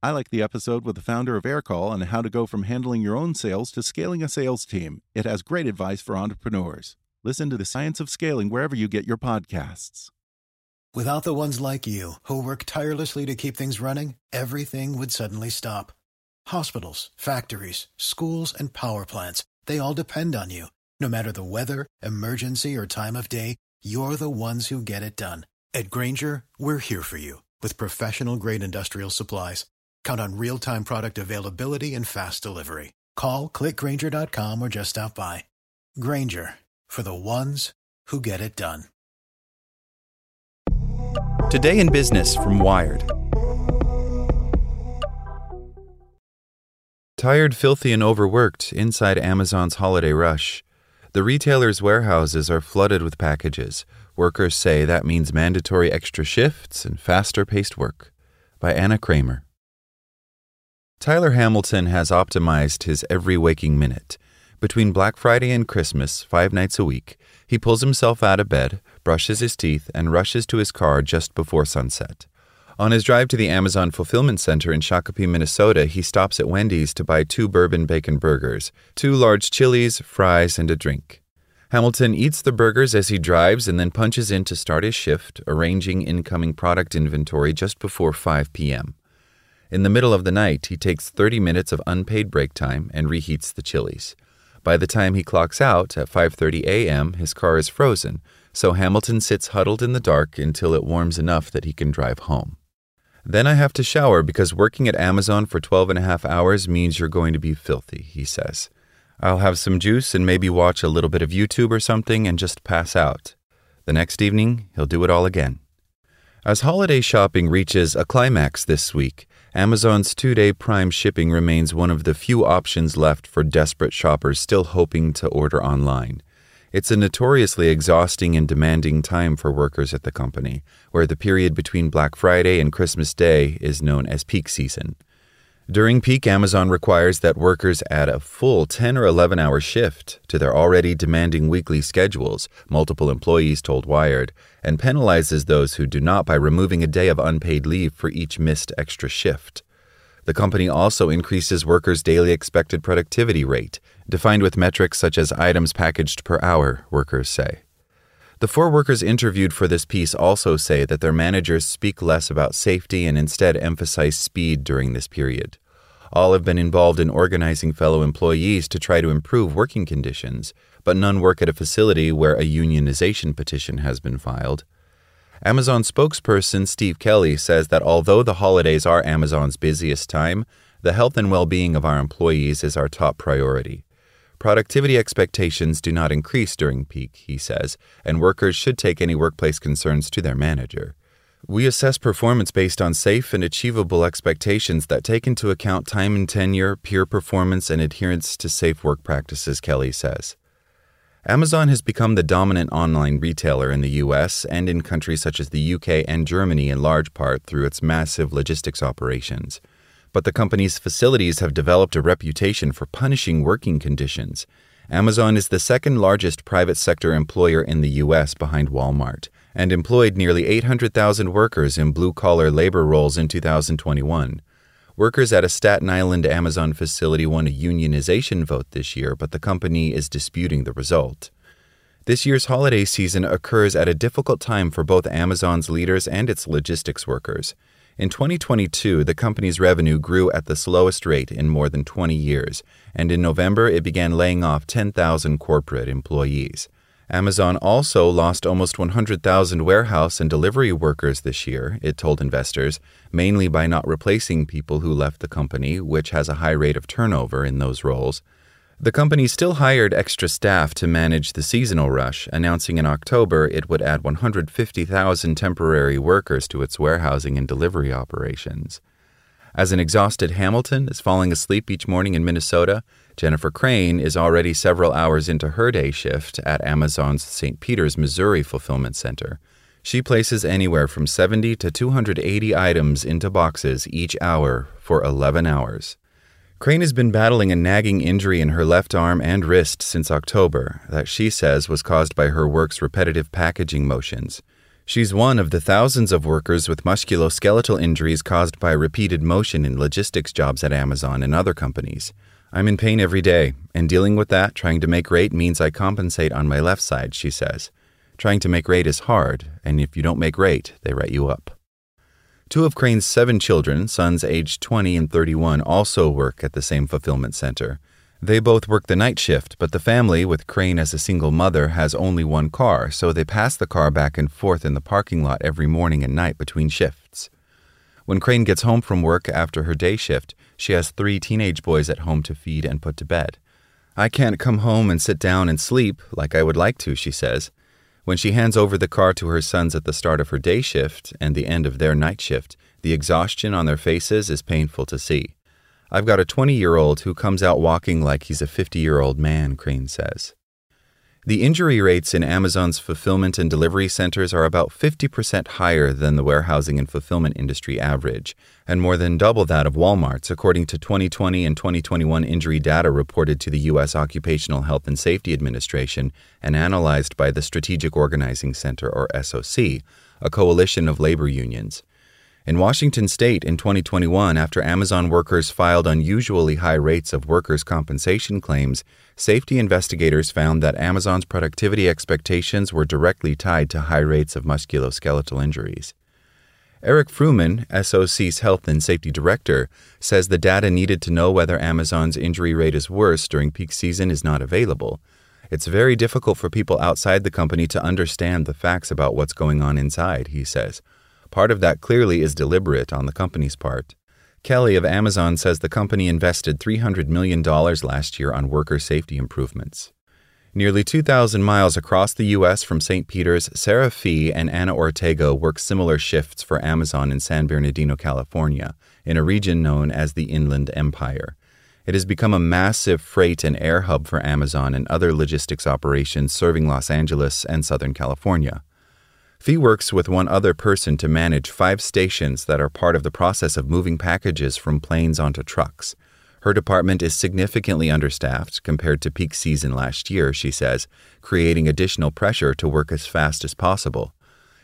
I like the episode with the founder of Aircall on how to go from handling your own sales to scaling a sales team. It has great advice for entrepreneurs. Listen to the science of scaling wherever you get your podcasts. Without the ones like you, who work tirelessly to keep things running, everything would suddenly stop. Hospitals, factories, schools, and power plants, they all depend on you. No matter the weather, emergency, or time of day, you're the ones who get it done. At Grainger, we're here for you with professional grade industrial supplies. Count on real time product availability and fast delivery. Call clickgrainger.com or just stop by. Grainger for the ones who get it done. Today in Business from Wired. Tired, filthy, and overworked inside Amazon's holiday rush. The retailer's warehouses are flooded with packages. Workers say that means mandatory extra shifts and faster paced work. By Anna Kramer. Tyler Hamilton has optimized his every waking minute. Between Black Friday and Christmas, five nights a week, he pulls himself out of bed, brushes his teeth, and rushes to his car just before sunset. On his drive to the Amazon Fulfillment Center in Shakopee, Minnesota, he stops at Wendy's to buy two bourbon bacon burgers, two large chilies, fries, and a drink. Hamilton eats the burgers as he drives and then punches in to start his shift, arranging incoming product inventory just before 5 p.m. In the middle of the night, he takes 30 minutes of unpaid break time and reheats the chilies. By the time he clocks out at 5:30 a.m., his car is frozen, so Hamilton sits huddled in the dark until it warms enough that he can drive home. Then I have to shower because working at Amazon for 12 and a half hours means you're going to be filthy, he says. I'll have some juice and maybe watch a little bit of YouTube or something and just pass out. The next evening, he'll do it all again. As holiday shopping reaches a climax this week, Amazon's two day Prime shipping remains one of the few options left for desperate shoppers still hoping to order online. It's a notoriously exhausting and demanding time for workers at the company, where the period between Black Friday and Christmas Day is known as peak season. During peak, Amazon requires that workers add a full 10 or 11 hour shift to their already demanding weekly schedules, multiple employees told Wired, and penalizes those who do not by removing a day of unpaid leave for each missed extra shift. The company also increases workers' daily expected productivity rate, defined with metrics such as items packaged per hour, workers say. The four workers interviewed for this piece also say that their managers speak less about safety and instead emphasize speed during this period. All have been involved in organizing fellow employees to try to improve working conditions, but none work at a facility where a unionization petition has been filed. Amazon spokesperson Steve Kelly says that although the holidays are Amazon's busiest time, the health and well being of our employees is our top priority. Productivity expectations do not increase during peak, he says, and workers should take any workplace concerns to their manager. We assess performance based on safe and achievable expectations that take into account time and tenure, peer performance, and adherence to safe work practices, Kelly says. Amazon has become the dominant online retailer in the US and in countries such as the UK and Germany in large part through its massive logistics operations but the company's facilities have developed a reputation for punishing working conditions. Amazon is the second largest private sector employer in the U.S. behind Walmart and employed nearly 800,000 workers in blue collar labor roles in 2021. Workers at a Staten Island Amazon facility won a unionization vote this year, but the company is disputing the result. This year's holiday season occurs at a difficult time for both Amazon's leaders and its logistics workers. In 2022, the company's revenue grew at the slowest rate in more than 20 years, and in November it began laying off 10,000 corporate employees. Amazon also lost almost 100,000 warehouse and delivery workers this year, it told investors, mainly by not replacing people who left the company, which has a high rate of turnover in those roles. The company still hired extra staff to manage the seasonal rush, announcing in October it would add 150,000 temporary workers to its warehousing and delivery operations. As an exhausted Hamilton is falling asleep each morning in Minnesota, Jennifer Crane is already several hours into her day shift at Amazon's St. Peters, Missouri fulfillment center. She places anywhere from 70 to 280 items into boxes each hour for 11 hours. Crane has been battling a nagging injury in her left arm and wrist since October that she says was caused by her work's repetitive packaging motions. She's one of the thousands of workers with musculoskeletal injuries caused by repeated motion in logistics jobs at Amazon and other companies. I'm in pain every day, and dealing with that, trying to make rate, means I compensate on my left side, she says. Trying to make rate is hard, and if you don't make rate, they write you up. Two of Crane's seven children, sons aged 20 and 31, also work at the same fulfillment center. They both work the night shift, but the family, with Crane as a single mother, has only one car, so they pass the car back and forth in the parking lot every morning and night between shifts. When Crane gets home from work after her day shift, she has three teenage boys at home to feed and put to bed. I can't come home and sit down and sleep like I would like to, she says. When she hands over the car to her sons at the start of her day shift and the end of their night shift, the exhaustion on their faces is painful to see. I've got a 20 year old who comes out walking like he's a 50 year old man, Crane says. The injury rates in Amazon's fulfillment and delivery centers are about 50% higher than the warehousing and fulfillment industry average, and more than double that of Walmart's, according to 2020 and 2021 injury data reported to the U.S. Occupational Health and Safety Administration and analyzed by the Strategic Organizing Center, or SOC, a coalition of labor unions. In Washington state in 2021, after Amazon workers filed unusually high rates of workers' compensation claims, safety investigators found that Amazon's productivity expectations were directly tied to high rates of musculoskeletal injuries. Eric Frumin, SOC's Health and Safety Director, says the data needed to know whether Amazon's injury rate is worse during peak season is not available. It's very difficult for people outside the company to understand the facts about what's going on inside, he says. Part of that clearly is deliberate on the company's part. Kelly of Amazon says the company invested $300 million last year on worker safety improvements. Nearly 2,000 miles across the U.S. from St. Peter's, Sarah Fee and Anna Ortega work similar shifts for Amazon in San Bernardino, California, in a region known as the Inland Empire. It has become a massive freight and air hub for Amazon and other logistics operations serving Los Angeles and Southern California. Fee works with one other person to manage five stations that are part of the process of moving packages from planes onto trucks. Her department is significantly understaffed compared to peak season last year, she says, creating additional pressure to work as fast as possible.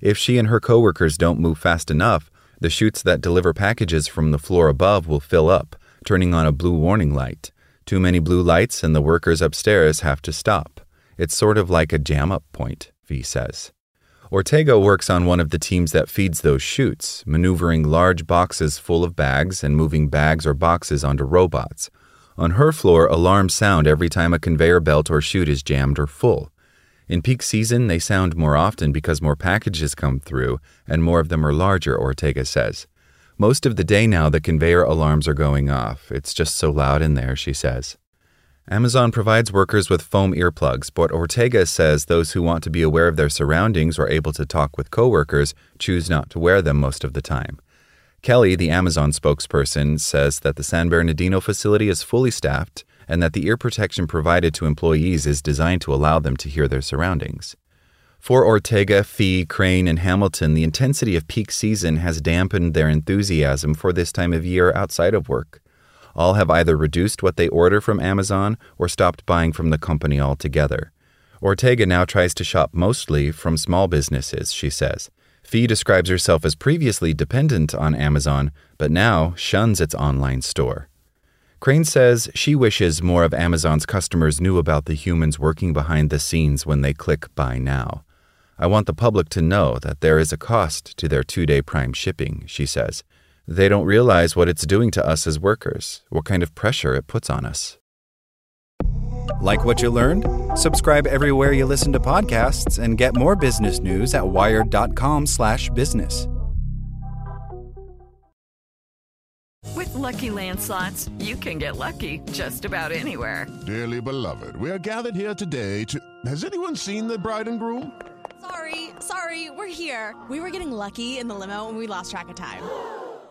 If she and her coworkers don't move fast enough, the chutes that deliver packages from the floor above will fill up, turning on a blue warning light. Too many blue lights, and the workers upstairs have to stop. It's sort of like a jam up point, Fee says. Ortega works on one of the teams that feeds those chutes, maneuvering large boxes full of bags and moving bags or boxes onto robots. On her floor, alarms sound every time a conveyor belt or chute is jammed or full. In peak season, they sound more often because more packages come through and more of them are larger, Ortega says. Most of the day now, the conveyor alarms are going off. It's just so loud in there, she says. Amazon provides workers with foam earplugs, but Ortega says those who want to be aware of their surroundings or able to talk with coworkers choose not to wear them most of the time. Kelly, the Amazon spokesperson, says that the San Bernardino facility is fully staffed and that the ear protection provided to employees is designed to allow them to hear their surroundings. For Ortega, Fee, Crane, and Hamilton, the intensity of peak season has dampened their enthusiasm for this time of year outside of work all have either reduced what they order from Amazon or stopped buying from the company altogether. Ortega now tries to shop mostly from small businesses, she says. Fee describes herself as previously dependent on Amazon, but now shuns its online store. Crane says she wishes more of Amazon's customers knew about the humans working behind the scenes when they click Buy Now. I want the public to know that there is a cost to their two day prime shipping, she says. They don't realize what it's doing to us as workers, what kind of pressure it puts on us. Like what you learned? Subscribe everywhere you listen to podcasts and get more business news at wired.com/business. With Lucky Land slots, you can get lucky just about anywhere. Dearly beloved, we are gathered here today to Has anyone seen the bride and groom? Sorry, sorry, we're here. We were getting lucky in the limo and we lost track of time.